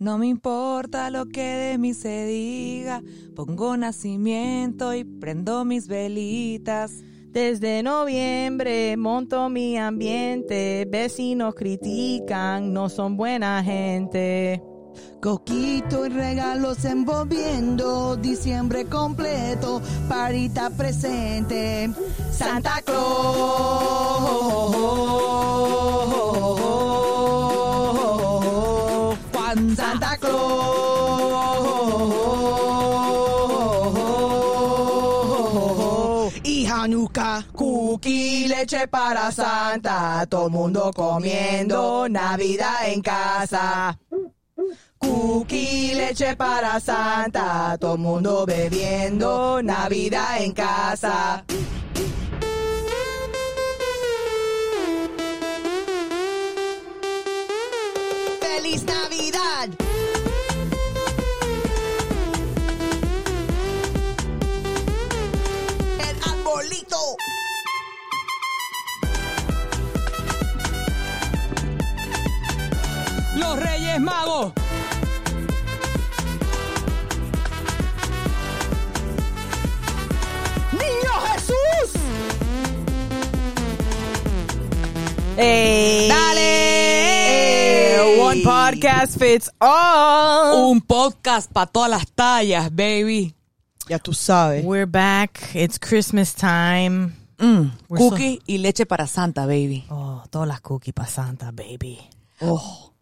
No me importa lo que de mí se diga, pongo nacimiento y prendo mis velitas. Desde noviembre monto mi ambiente, vecinos critican, no son buena gente. Coquito y regalos envolviendo, diciembre completo, parita presente. Santa Claus, Hanukkah, cookie, leche para Santa, todo mundo comiendo, Navidad en casa. Cookie, leche para Santa, todo mundo bebiendo, Navidad en casa. ¡Feliz Navidad! Reyes Magos. ¡Niño Jesús! Hey, ¡Dale! One podcast fits all. Un podcast para todas las tallas, baby. Ya tú sabes. We're back. It's Christmas time. Mm, cookie y leche para Santa, baby. Oh, todas las cookies pa' Santa, baby.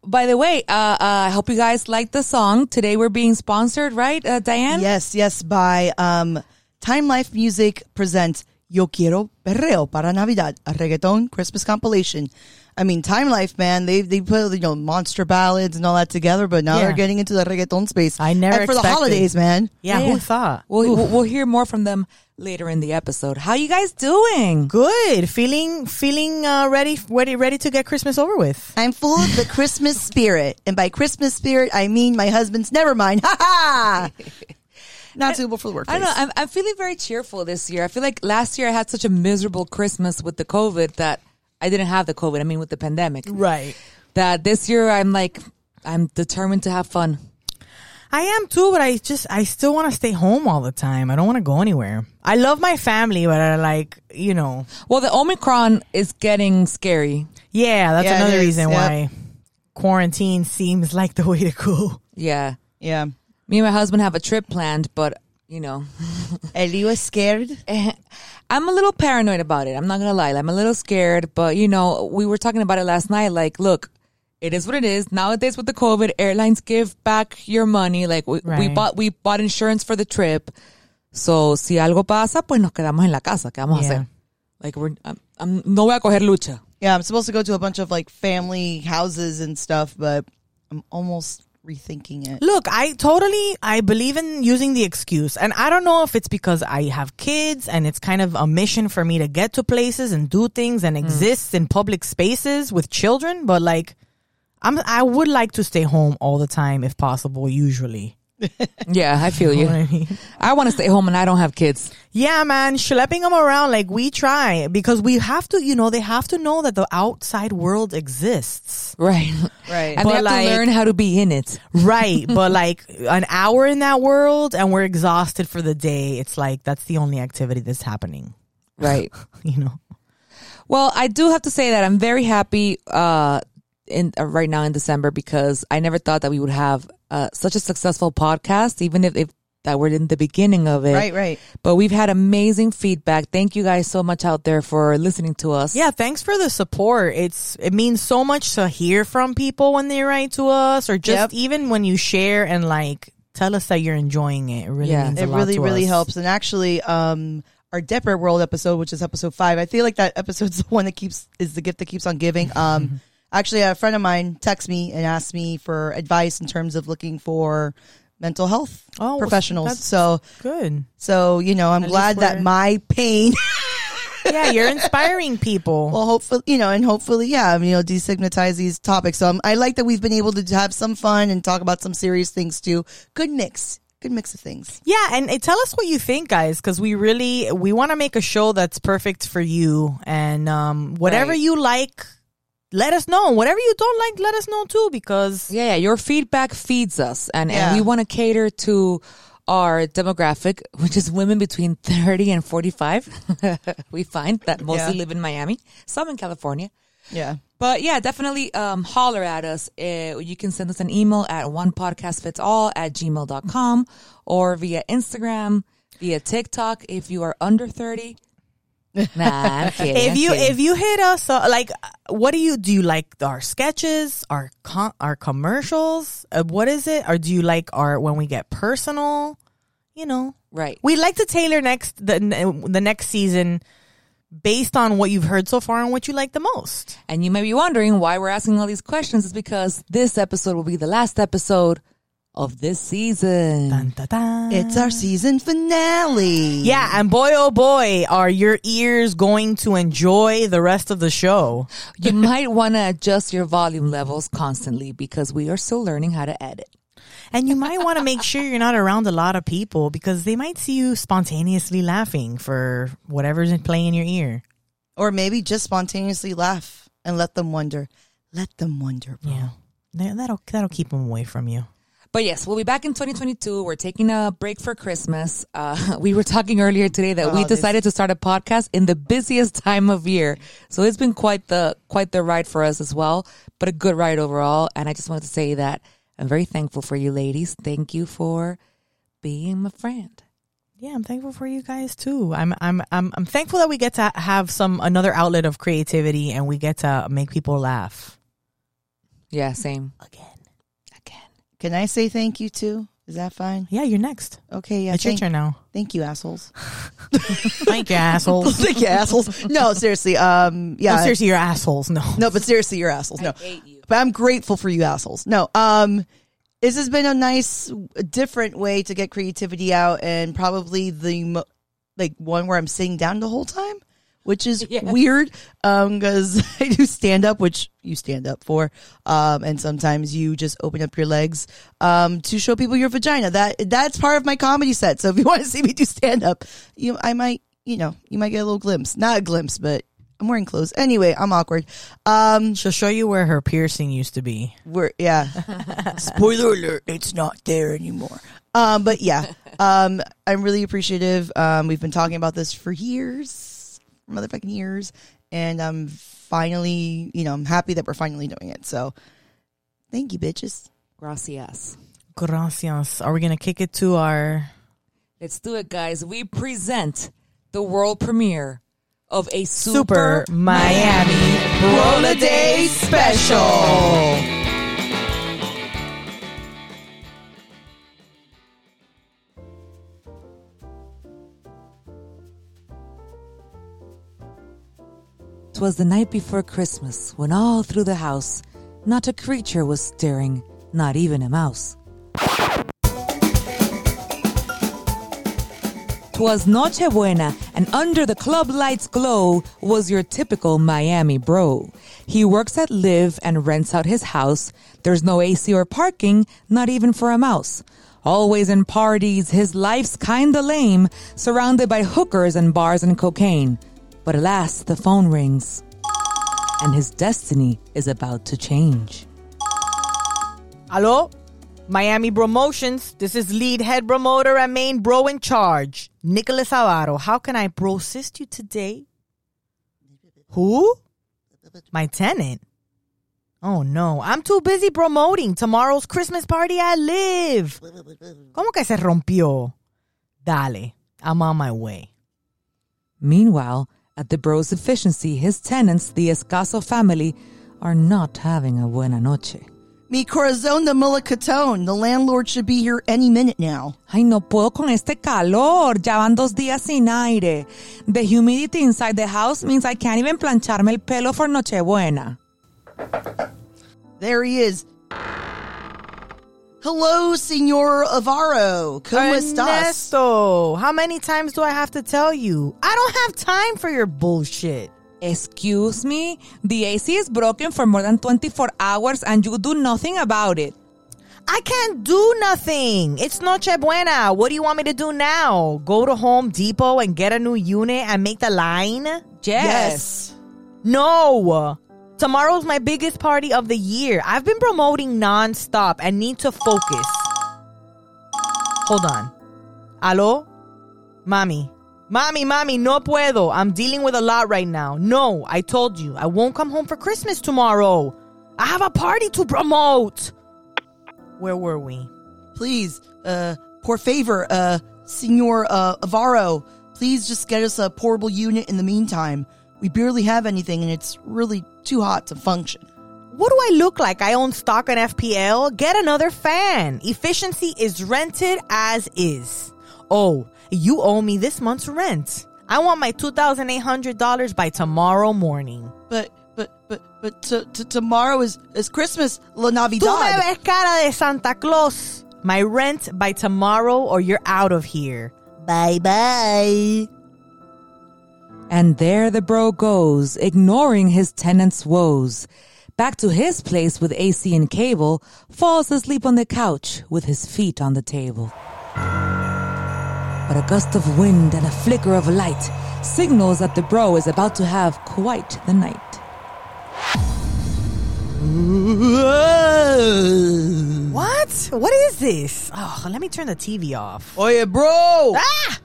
By the way, uh, uh, I hope you guys like the song. Today we're being sponsored, right, uh, Diane? Yes, yes, by um, Time Life Music presents Yo Quiero Perreo para Navidad, a reggaeton Christmas compilation. I mean, Time Life, man, they they put you know monster ballads and all that together, but now Yeah. they're getting into the reggaeton space. I never and for the holidays, man. Yeah, Yeah. who thought? We'll, we'll, we'll hear more from them later in the episode. How you guys doing? Good. Feeling feeling uh, ready ready ready to get Christmas over with. I'm full of the Christmas spirit, and by Christmas spirit, I mean my husband's never mind. Ha ha. Not suitable for the workplace. I don't know. I'm, I'm feeling very cheerful this year. I feel like last year I had such a miserable Christmas with the COVID that I didn't have the COVID. I mean, with the pandemic. Right. That this year I'm like, I'm determined to have fun. I am too, but I just I still want to stay home all the time. I don't want to go anywhere. I love my family, but I like you know. Well, the Omicron is getting scary. Yeah, that's Yeah, another reason Yep. why quarantine seems like the way to go. Yeah. yeah. Me and my husband have a trip planned, but you know, Ellie was scared. I'm a little paranoid about it. I'm not gonna lie. I'm a little scared, but you know, we were talking about it last night. Like, look, it is what it is. Nowadays with the COVID, airlines give back your money. Like we, we bought we bought insurance for the trip. So si algo pasa, pues nos quedamos en la casa. ¿Qué vamos a hacer? Like we're, I'm, I'm, no voy a coger lucha. Yeah, I'm supposed to go to a bunch of like family houses and stuff, but I'm almost rethinking it. Look, I totally I believe in using the excuse. And I don't know if it's because I have kids and it's kind of a mission for me to get to places and do things and mm. exist in public spaces with children, but like I'm I would like to stay home all the time if possible usually. Yeah, I feel You you. what I mean? I want to stay home and I don't have kids. Yeah, man, schlepping them around like we try because we have to, you know, they have to know that the outside world exists. Right. Right. And But they have like- to learn how to be in it. Right. but like an hour in that world and we're exhausted for the day. It's like that's the only activity that's happening, Right. you know? Well, I do have to say that I'm very happy uh, in uh, right now in December because I never thought that we would have uh, such a successful podcast, even if, if that we're in the beginning of it. Right, right. But we've had amazing feedback. Thank you guys so much out there for listening to us. Yeah, thanks for the support. It's it means so much to hear from people when they write to us or just Yep. even when you share and like tell us that you're enjoying it. It really Yeah. means a It lot really, to really us. helps. And actually, um, our Depper World episode, which is episode five, I feel like that episode's the one that keeps is the gift that keeps on giving. Um, actually, a friend of mine texted me and asked me for advice in terms of looking for mental health Oh, professionals. So, Good. so you know, I'm At glad that my pain. Yeah, you're inspiring people. Well, hopefully, you know, and hopefully, yeah, you know, destigmatize these topics. So um, I like that we've been able to have some fun and talk about some serious things too. Good mix, good mix of things. Yeah, and uh, tell us what you think, guys, because we really we want to make a show that's perfect for you, and um, whatever Right. you like, let us know. Whatever you don't like, let us know too, because Yeah, yeah. Your feedback feeds us, and, Yeah. and we want to cater to our demographic, which is women between 30 and 45. we find that mostly Yeah. live in Miami, some in California. Yeah. But yeah, definitely um, holler at us. Uh, you can send us an email at one podcast fits all at gmail.com or via Instagram, via TikTok if you are under 30. Nah, I'm kidding. if I'm you kidding. if you hit us uh, like what do you do you like our sketches our con- our commercials uh, what is it or do you like our when we get personal you know right. we like to tailor next the the next season based on what you've heard so far and what you like the most And you may be wondering why we're asking all these questions. is because this episode will be the last episode of this season. Dun, dun, dun. It's our season finale. yeah and boy oh boy are your ears going to enjoy the rest of the show You might want to adjust your volume levels constantly because we are still learning how to edit. And you might want to make sure you're not around a lot of people because they might see you spontaneously laughing for whatever's playing in your ear. Or maybe just spontaneously laugh and let them wonder. Let them wonder, bro. Yeah. That- That'll that'll keep them away from you. But yes, we'll be back in 2022. We're taking a break for Christmas. Uh, we were talking earlier today that we Oh, this- decided to start a podcast in the busiest time of year. So it's been quite the quite the ride for us as well, but a good ride overall. And I just wanted to say that I'm very thankful for you ladies. Thank you for being my friend. Yeah, I'm thankful for you guys too. I'm I'm I'm I'm thankful that we get to have some another outlet of creativity and we get to make people laugh Yeah, same. again. Again. Can I say thank you too? Is that fine? Yeah, you're next. Okay, yeah. it's your thank, turn now. thank you, assholes. Thank you, assholes. thank you, assholes. No, seriously. Um, yeah. No, seriously, you're assholes. No. No, but seriously, you're assholes. No, hate you. but I'm grateful for you assholes. No, um, this has been a nice, different way to get creativity out, and probably the like one where I'm sitting down the whole time, which is Yes. weird. Um, because I do stand up, which you stand up for, um, and sometimes you just open up your legs, um, to show people your vagina. That that's part of my comedy set. So if you want to see me do stand up, you, I might, you know, you might get a little glimpse, not a glimpse, but. I'm wearing clothes. Anyway, I'm awkward. Um, She'll show you where her piercing used to be. we're yeah. Spoiler alert, it's not there anymore. Um, but yeah, um, I'm really appreciative. Um, we've been talking about this for years, motherfucking years, and I'm finally, you know, I'm happy that we're finally doing it. So, thank you, bitches. Gracias. Gracias. Are we gonna kick it to our Let's do it, guys. We present the world premiere of a Super super, Miami day special. Twas the night before Christmas when all through the house not a creature was stirring, not even a mouse. Twas Nochebuena, and under the club lights glow was your typical Miami bro. He works at LIV and rents out his house. There's no AC or parking, not even for a mouse. Always in parties, his life's kinda lame, surrounded by hookers and bars and cocaine. But alas, the phone rings, and his destiny is about to change. Hello? Miami Promotions. This is lead head promoter and main bro in charge, Nicholas Avaro. How can I bro assist you today? Who? My tenant. Oh no, I'm too busy promoting tomorrow's Christmas party I Live. ¿Cómo que se rompió? Dale, I'm on my way. Meanwhile, at the bro's efficiency, his tenants, the Escaso family, are not having a buena noche. Mi corazón de Mullicatone. The landlord should be here any minute now. Ay, no puedo con este calor. Ya van dos días sin aire. The humidity inside the house means I can't even plancharme el pelo for Nochebuena. There he is. Hello, Senor Avaro. ¿Cómo estás? Ernesto, how many times do I have to tell you? I don't have time for your bullshit. Excuse me? The AC is broken for more than 24 hours and you do nothing about it. I can't do nothing. It's Noche Buena. What do you want me to do now? Go to Home Depot and get a new unit and make the line? Yes. No. Tomorrow's my biggest party of the year. I've been promoting nonstop and need to focus. Hold on. Aló? Mommy. Mommy, mommy, no puedo. I'm dealing with a lot right now. No, I told you. I won't come home for Christmas tomorrow. I have a party to promote. Where were we? Please, uh, por favor, uh, Senor, uh, Avaro, please just get us a portable unit in the meantime. We barely have anything and it's really too hot to function. What do I look like? I own stock on FPL? Get another fan. Efficiency is rented as is. Oh, you owe me this month's rent. I want my $2,800 by tomorrow morning. But, but, but, but t- t- tomorrow is, is Christmas, La Tú me Navidad. ves cara de Santa Claus. My rent by tomorrow or you're out of here. Bye bye. And there the bro goes, ignoring his tenant's woes. Back to his place with AC and cable, falls asleep on the couch with his feet on the table. But a gust of wind and a flicker of light signals that the bro is about to have quite the night. What? What is this? Oh, let me turn the TV off. Oh yeah, bro! Ah!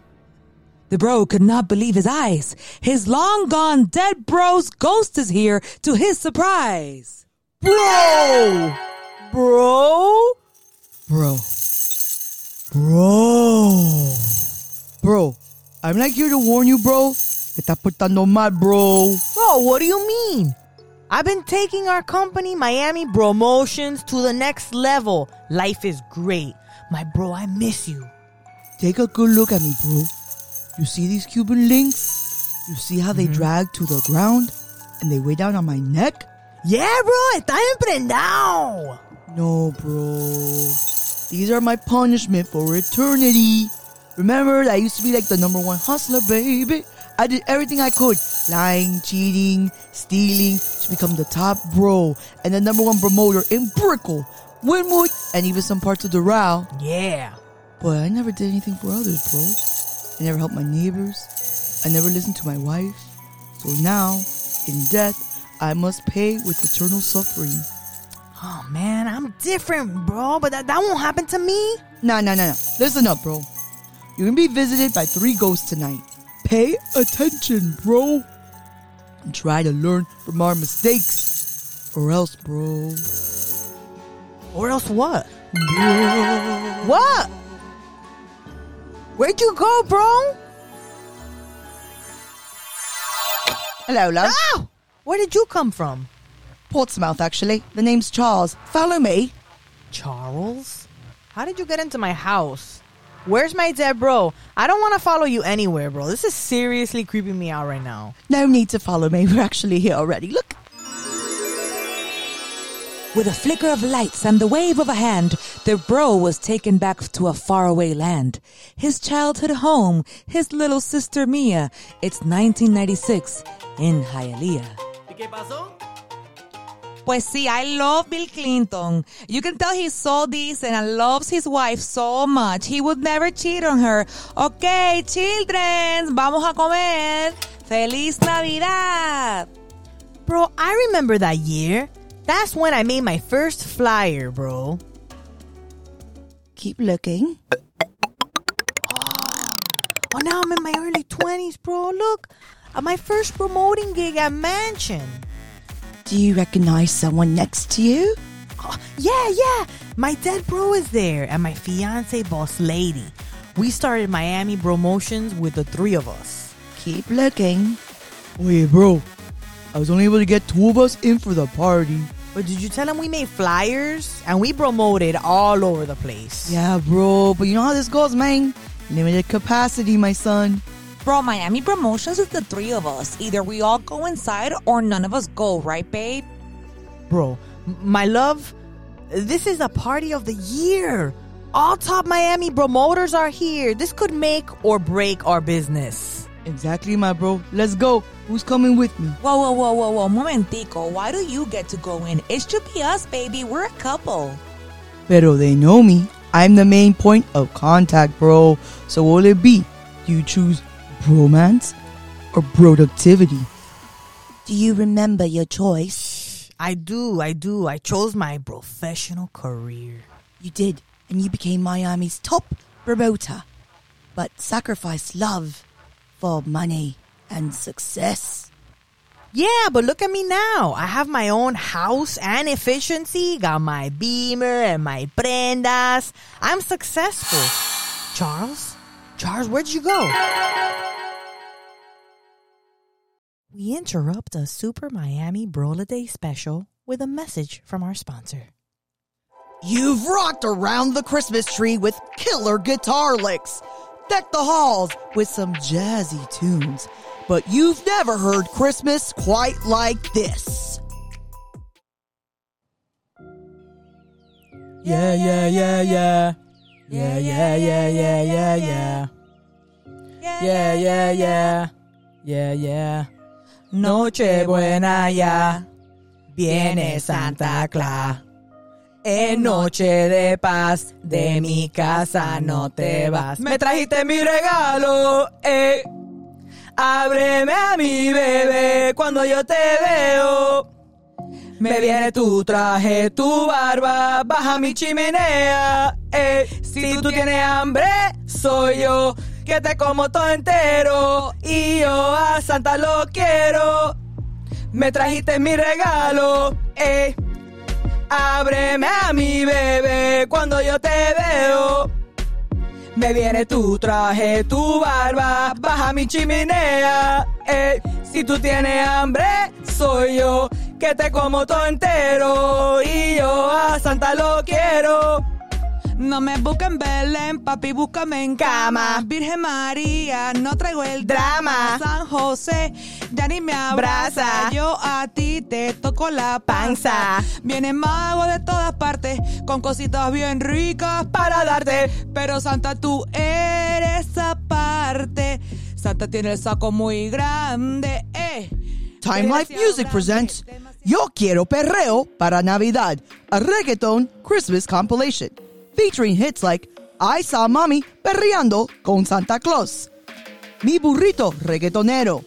The bro could not believe his eyes. His long gone dead bro's ghost is here to his surprise. Bro! Bro? Bro. Bro. Bro, I'm not here to warn you, bro. Te está portando mal, bro. Bro, what do you mean? I've been taking our company, Miami Promotions, to the next level. Life is great. My bro, I miss you. Take a good look at me, bro. You see these Cuban links? You see how they mm-hmm. drag to the ground and they weigh down on my neck? Yeah, bro, está emprendado. No, bro. These are my punishment for eternity. Remember, I used to be like the number one hustler, baby. I did everything I could lying, cheating, stealing to become the top bro and the number one promoter in Brickell, Wynwood, and even some parts of Doral. Yeah. But I never did anything for others, bro. I never helped my neighbors. I never listened to my wife. So now, in death, I must pay with eternal suffering. Oh, man, I'm different, bro, but that, that won't happen to me. Nah, nah, nah, nah. Listen up, bro. You're gonna be visited by three ghosts tonight. Pay attention, bro. And try to learn from our mistakes. Or else, bro. Or else what? Bro. What? Where'd you go, bro? Hello, love. Ow! Where did you come from? Portsmouth, actually. The name's Charles. Follow me. Charles? How did you get into my house? Where's my dead bro? I don't want to follow you anywhere, bro. This is seriously creeping me out right now. No need to follow me. We're actually here already. Look. With a flicker of lights and the wave of a hand, the bro was taken back to a faraway land. His childhood home, his little sister Mia. It's 1996 in Hialeah. ¿Qué pasó? Pues sí, I love Bill Clinton. You can tell he's so decent and loves his wife so much. He would never cheat on her. Okay, children, vamos a comer. Feliz Navidad. Bro, I remember that year. That's when I made my first flyer, bro. Keep looking. Oh, now I'm in my early 20s, bro. Look, my first promoting gig at Mansion. Do you recognize someone next to you? Oh, yeah, yeah. My dead bro is there and my fiance boss lady. We started Miami Promotions with the three of us. Keep looking. Wait, bro. I was only able to get two of us in for the party. But did you tell him we made flyers? And we promoted all over the place. Yeah, bro. But you know how this goes, man. Limited capacity, my son. Bro, Miami Promotions is the three of us. Either we all go inside or none of us go, right, babe? Bro, m- my love, this is a party of the year. All top Miami promoters are here. This could make or break our business. Exactly, my bro. Let's go. Who's coming with me? Whoa, whoa, whoa, whoa, whoa, momentico. Why do you get to go in? It should be us, baby. We're a couple. Pero they know me. I'm the main point of contact, bro. So will it be? Do you choose bromance or productivity? Do you remember your choice? I do, I do. I chose my professional career. You did, and you became Miami's top promoter, but sacrificed love for money and success. Yeah, but look at me now. I have my own house and efficiency, got my beamer and my prendas. I'm successful. Charles? Charles, where'd you go? We interrupt a Super Miami Brola Day special with a message from our sponsor. You've rocked around the Christmas tree with killer guitar licks, decked the halls with some jazzy tunes, but you've never heard Christmas quite like this. Yeah, yeah, yeah, yeah. Yeah, yeah, yeah, yeah, yeah, yeah. Yeah, yeah, yeah. Yeah, yeah. Noche buena ya. Viene Santa Claus. Es noche de paz, de mi casa no te vas. Me trajiste mi regalo, eh. Ábreme a mi bebé cuando yo te veo. Me viene tu traje, tu barba, baja mi chimenea. Eh. Si tú tienes hambre, soy yo, que te como todo entero. Y yo a Santa lo quiero. Me trajiste mi regalo, eh. Ábreme a mi bebé cuando yo te veo. Me viene tu traje, tu barba, baja mi chimenea. Eh. Si tú tienes hambre, soy yo, que te como todo entero. Y yo a Santa lo quiero. No me busquen Belén, papi, búscame en cama. Virgen María, no traigo el drama. San José, ya ni me abraza. Braza. Yo a ti te toco la panza. Panza. Vienen magos de todas partes, con cositas bien ricas para darte. Pero Santa, tú eres aparte. Santa tiene el saco muy grande, eh. Time Life Music presents Yo Quiero Perreo para Navidad, a reggaeton Christmas compilation featuring hits like I Saw Mommy Perreando con Santa Claus, Mi Burrito Reggaetonero,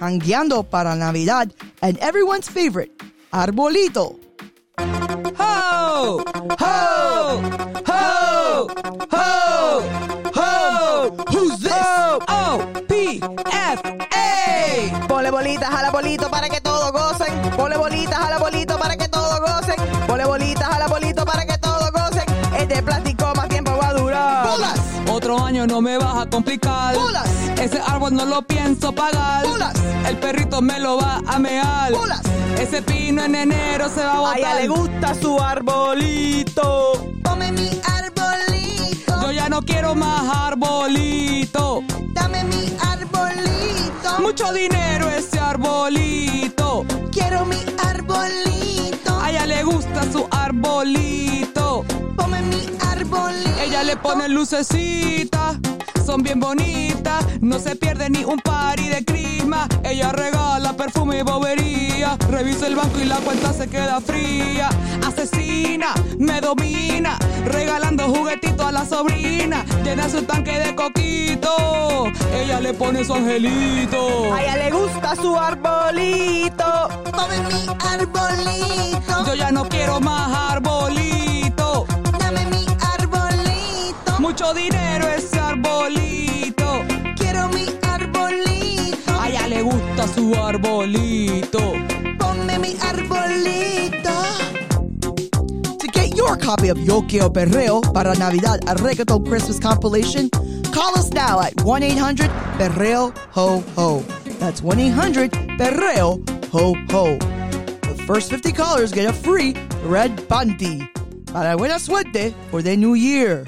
Hangueando para Navidad, and everyone's favorite, Arbolito. Ho! Ho! Ho! Ho! Ho! Who's this? O P F A. Ponle bolitas a la bolito para que todos gocen. Ponle bolitas a la Otro año no me vas a complicar. Bolas. Ese árbol no lo pienso pagar. Bolas. El perrito me lo va a mear. Bolas. Ese pino en enero se va a A ella botar. le gusta su arbolito. Come mi arbolito, Yo ya no quiero más arbolito. dame mi arbolito, Mucho dinero ese arbolito. quiero mi arbolito, A ella le gusta su arbolito. Le pone lucecitas, son bien bonitas, no se pierde ni un pari de crisma. Ella regala perfume y bobería, revisa el banco y la cuenta se queda fría. Asesina, me domina, regalando juguetitos a la sobrina, llena su tanque de coquito. Ella le pone su angelito. A ella le gusta su arbolito. Come mi arbolito, Yo ya no quiero más arbolito, mucho dinero ese arbolito. quiero mi arbolito, A ella le gusta su arbolito. ponme mi arbolito. To get your copy of Yo Quiero Perreo para Navidad, a reggaeton Christmas compilation, call us now at 1-800-PERREO HO HO. That's 1-800-PERREO HO HO. The first 50 callers get a free red panty. Para buena suerte for the new year.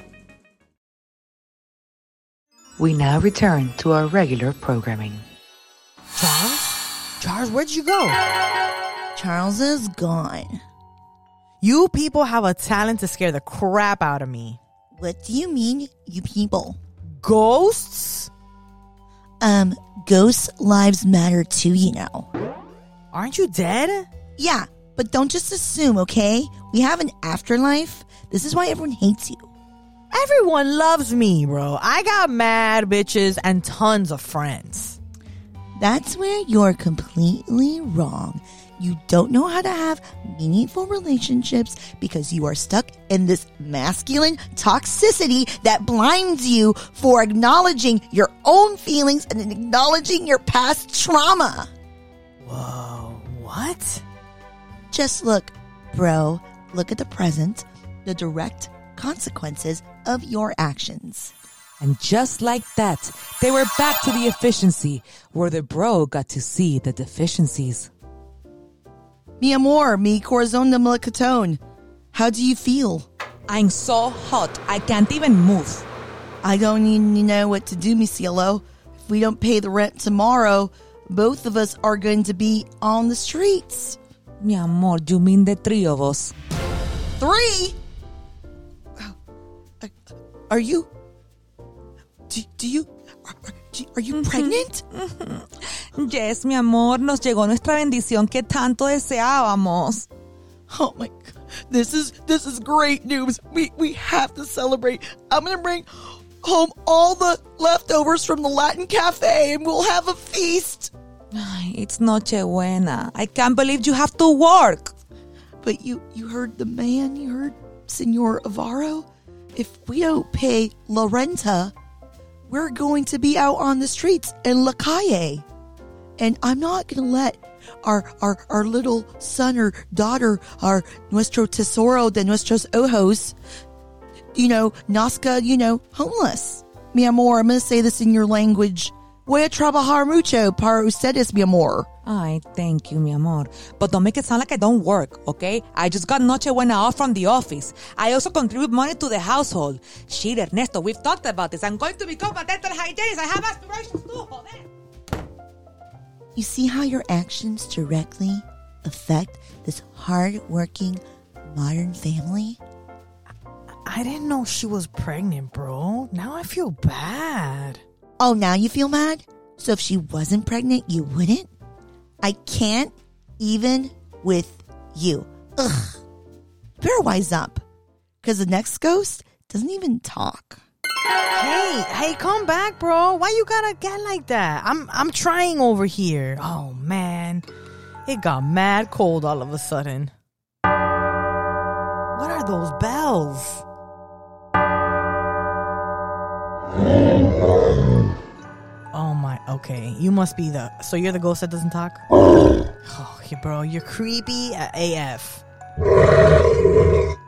We now return to our regular programming. Charles? Charles, where'd you go? Charles is gone. You people have a talent to scare the crap out of me. What do you mean, you people? Ghosts? Um, ghosts' lives matter too, you know. Aren't you dead? Yeah, but don't just assume, okay? We have an afterlife. This is why everyone hates you. Everyone loves me, bro. I got mad bitches and tons of friends. That's where you're completely wrong. You don't know how to have meaningful relationships because you are stuck in this masculine toxicity that blinds you for acknowledging your own feelings and acknowledging your past trauma. Whoa, what? Just look, bro, look at the present, the direct consequences of your actions. And just like that, they were back to the efficiency where the bro got to see the deficiencies. Mi amor, mi corazón de melocotón. How do you feel? I'm so hot, I can't even move. I don't even know what to do, mi cielo. If we don't pay the rent tomorrow, both of us are going to be on the streets. Mi amor, you mean the three of us? Three? Are you? Do, do you? Are, you pregnant? Yes, mi amor, nos llegó nuestra bendición que tanto deseábamos. Oh my god. This is this is great news. We we have to celebrate. I'm gonna bring home all the leftovers from the Latin cafe and we'll have a feast. It's Nochebuena. I can't believe you have to work. But you you heard the man, you heard Senor Avaro? If we don't pay La Renta, we're going to be out on the streets in La Calle. And I'm not gonna let our our our little son or daughter, our nuestro tesoro de nuestros ojos, you know, Nazca, you know, homeless. Mi amor, I'm gonna say this in your language. Voy a trabajar mucho para ustedes, mi amor. Ay, thank you, mi amor. But don't make it sound like I don't work, okay? I just got noche Nochebuena off from the office. I also contribute money to the household. Shit, Ernesto, we've talked about this. I'm going to become a dental hygienist. I have aspirations too, joder. You see how your actions directly affect this hard-working modern family? I didn't know she was pregnant, bro. Now I feel bad. Oh, now you feel mad? So if she wasn't pregnant, you wouldn't? I can't even with you. Ugh. Better wise up. Because the next ghost doesn't even talk. Hey, hey, come back, bro. Why you gotta get like that? I'm I'm trying over here. Oh man. It got mad cold all of a sudden. What are those bells? Oh my, okay. You must be the. So you're the ghost that doesn't talk? Oh, yeah, bro, you're creepy AF.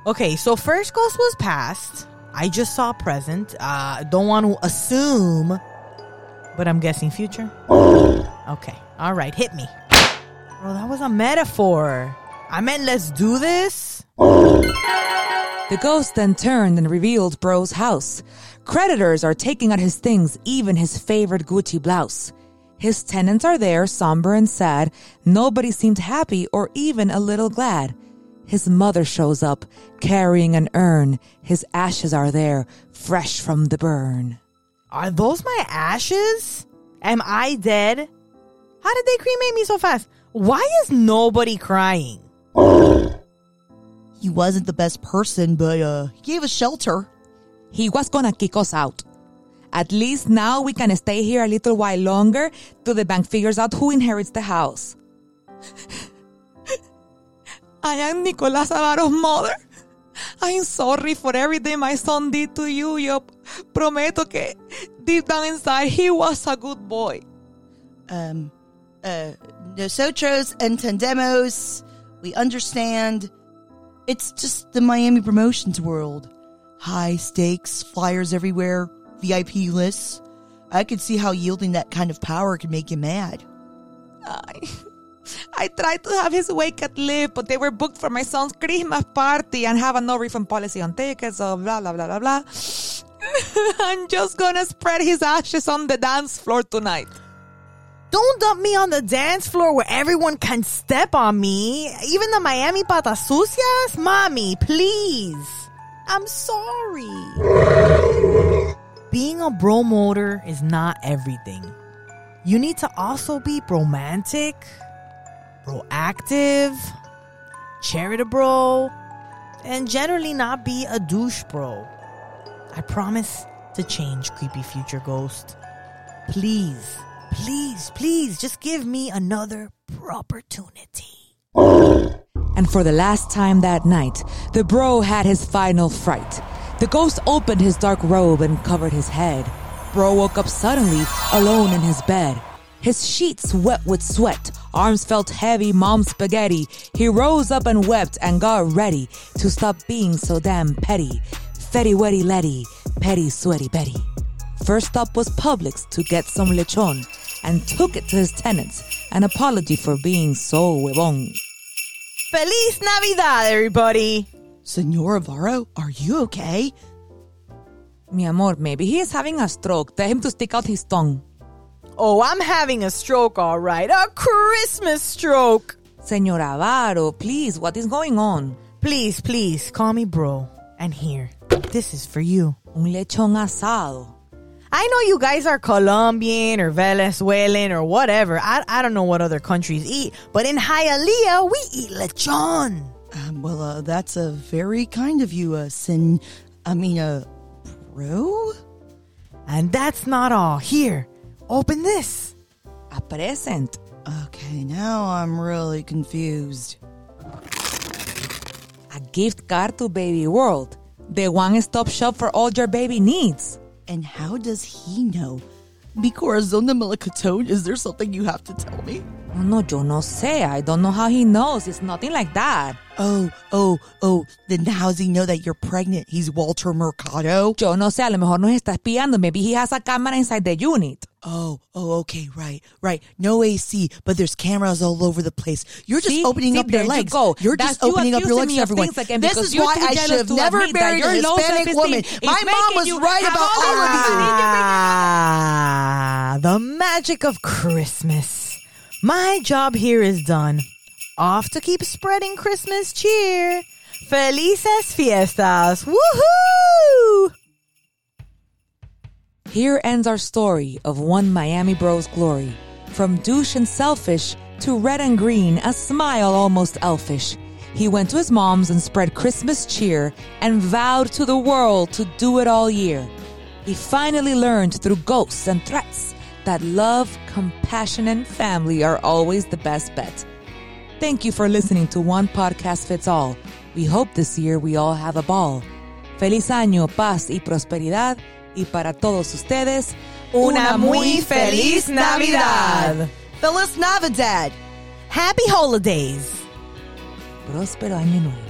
Okay, so first ghost was past. I just saw present. Uh, don't want to assume, but I'm guessing future. Okay, all right, hit me. Bro, that was a metaphor. I meant let's do this. The ghost then turned and revealed Bro's house. Creditors are taking out his things, even his favorite Gucci blouse. His tenants are there, somber and sad. Nobody seemed happy or even a little glad. His mother shows up, carrying an urn. His ashes are there, fresh from the burn. Are those my ashes? Am I dead? How did they cremate me so fast? Why is nobody crying? He wasn't the best person, but uh, he gave us shelter. He was gonna kick us out. At least now we can stay here a little while longer till the bank figures out who inherits the house. I am Nicolas Avaro's mother. I'm sorry for everything my son did to you. Yo prometo que deep down inside he was a good boy. Um, uh, nosotros entendemos. We understand. It's just the Miami promotions world. High stakes, flyers everywhere, VIP lists. I could see how yielding that kind of power could make you mad. I, I tried to have his wake at LIV, but they were booked for my son's Christmas party and have a no refund policy on tickets, so blah, blah, blah, blah, blah. I'm just gonna spread his ashes on the dance floor tonight. Don't dump me on the dance floor where everyone can step on me. Even the Miami patas sucias? Mommy, please. I'm sorry. Being a bro motor is not everything. You need to also be romantic, proactive, charitable, and generally not be a douche bro. I promise to change, creepy future ghost. Please, please, please, just give me another opportunity. And for the last time that night, the bro had his final fright. The ghost opened his dark robe and covered his head. Bro woke up suddenly, alone in his bed. His sheets wet with sweat, arms felt heavy, mom spaghetti. He rose up and wept and got ready to stop being so damn petty. Fetty wetty letty, petty sweaty Betty. First stop was Publix to get some lechon and took it to his tenants, an apology for being so huevón. Feliz Navidad, everybody. Senor Avaro, are you okay? Mi amor, maybe he is having a stroke. Tell him to stick out his tongue. Oh, I'm having a stroke, all right. A Christmas stroke. Senor Avaro, please, what is going on? Please, please, call me bro. And here, this is for you. Un lechón asado. I know you guys are Colombian or Venezuelan or whatever. I, I don't know what other countries eat, but in Hialeah, we eat lechon. Um, well, uh, that's a very kind of you, uh, Sen. I mean, uh, bro? And that's not all. Here, open this. A present. Okay, now I'm really confused. A gift card to Baby World. The one stop shop for all your baby needs. And how does he know? Mi corazón de is there something you have to tell me? No, no, yo no sé. I don't know how he knows. It's nothing like that. Oh, oh, oh, then how does he know that you're pregnant? He's Walter Mercado? Yo no sé. A lo mejor nos está espiando. Maybe he has a camera inside the unit. Oh, oh, okay, right, right. No AC, but there's cameras all over the place. You're just See? opening See, up your there you legs. go. You're That's just opening up your legs to everyone. again This is why I should have never married a Hispanic woman. My mom was right about all of you. Ah, the magic of Christmas. My job here is done. Off to keep spreading Christmas cheer. Felices fiestas. Woohoo! Here ends our story of one Miami Bros glory. From douche and selfish to red and green, a smile almost elfish. He went to his mom's and spread Christmas cheer and vowed to the world to do it all year. He finally learned through ghosts and threats that love, compassion, and family are always the best bet. Thank you for listening to One Podcast Fits All. We hope this year we all have a ball. Feliz año, paz y prosperidad. Y para todos ustedes, Una muy feliz Navidad. Feliz Navidad! Happy holidays. próspero año nuevo.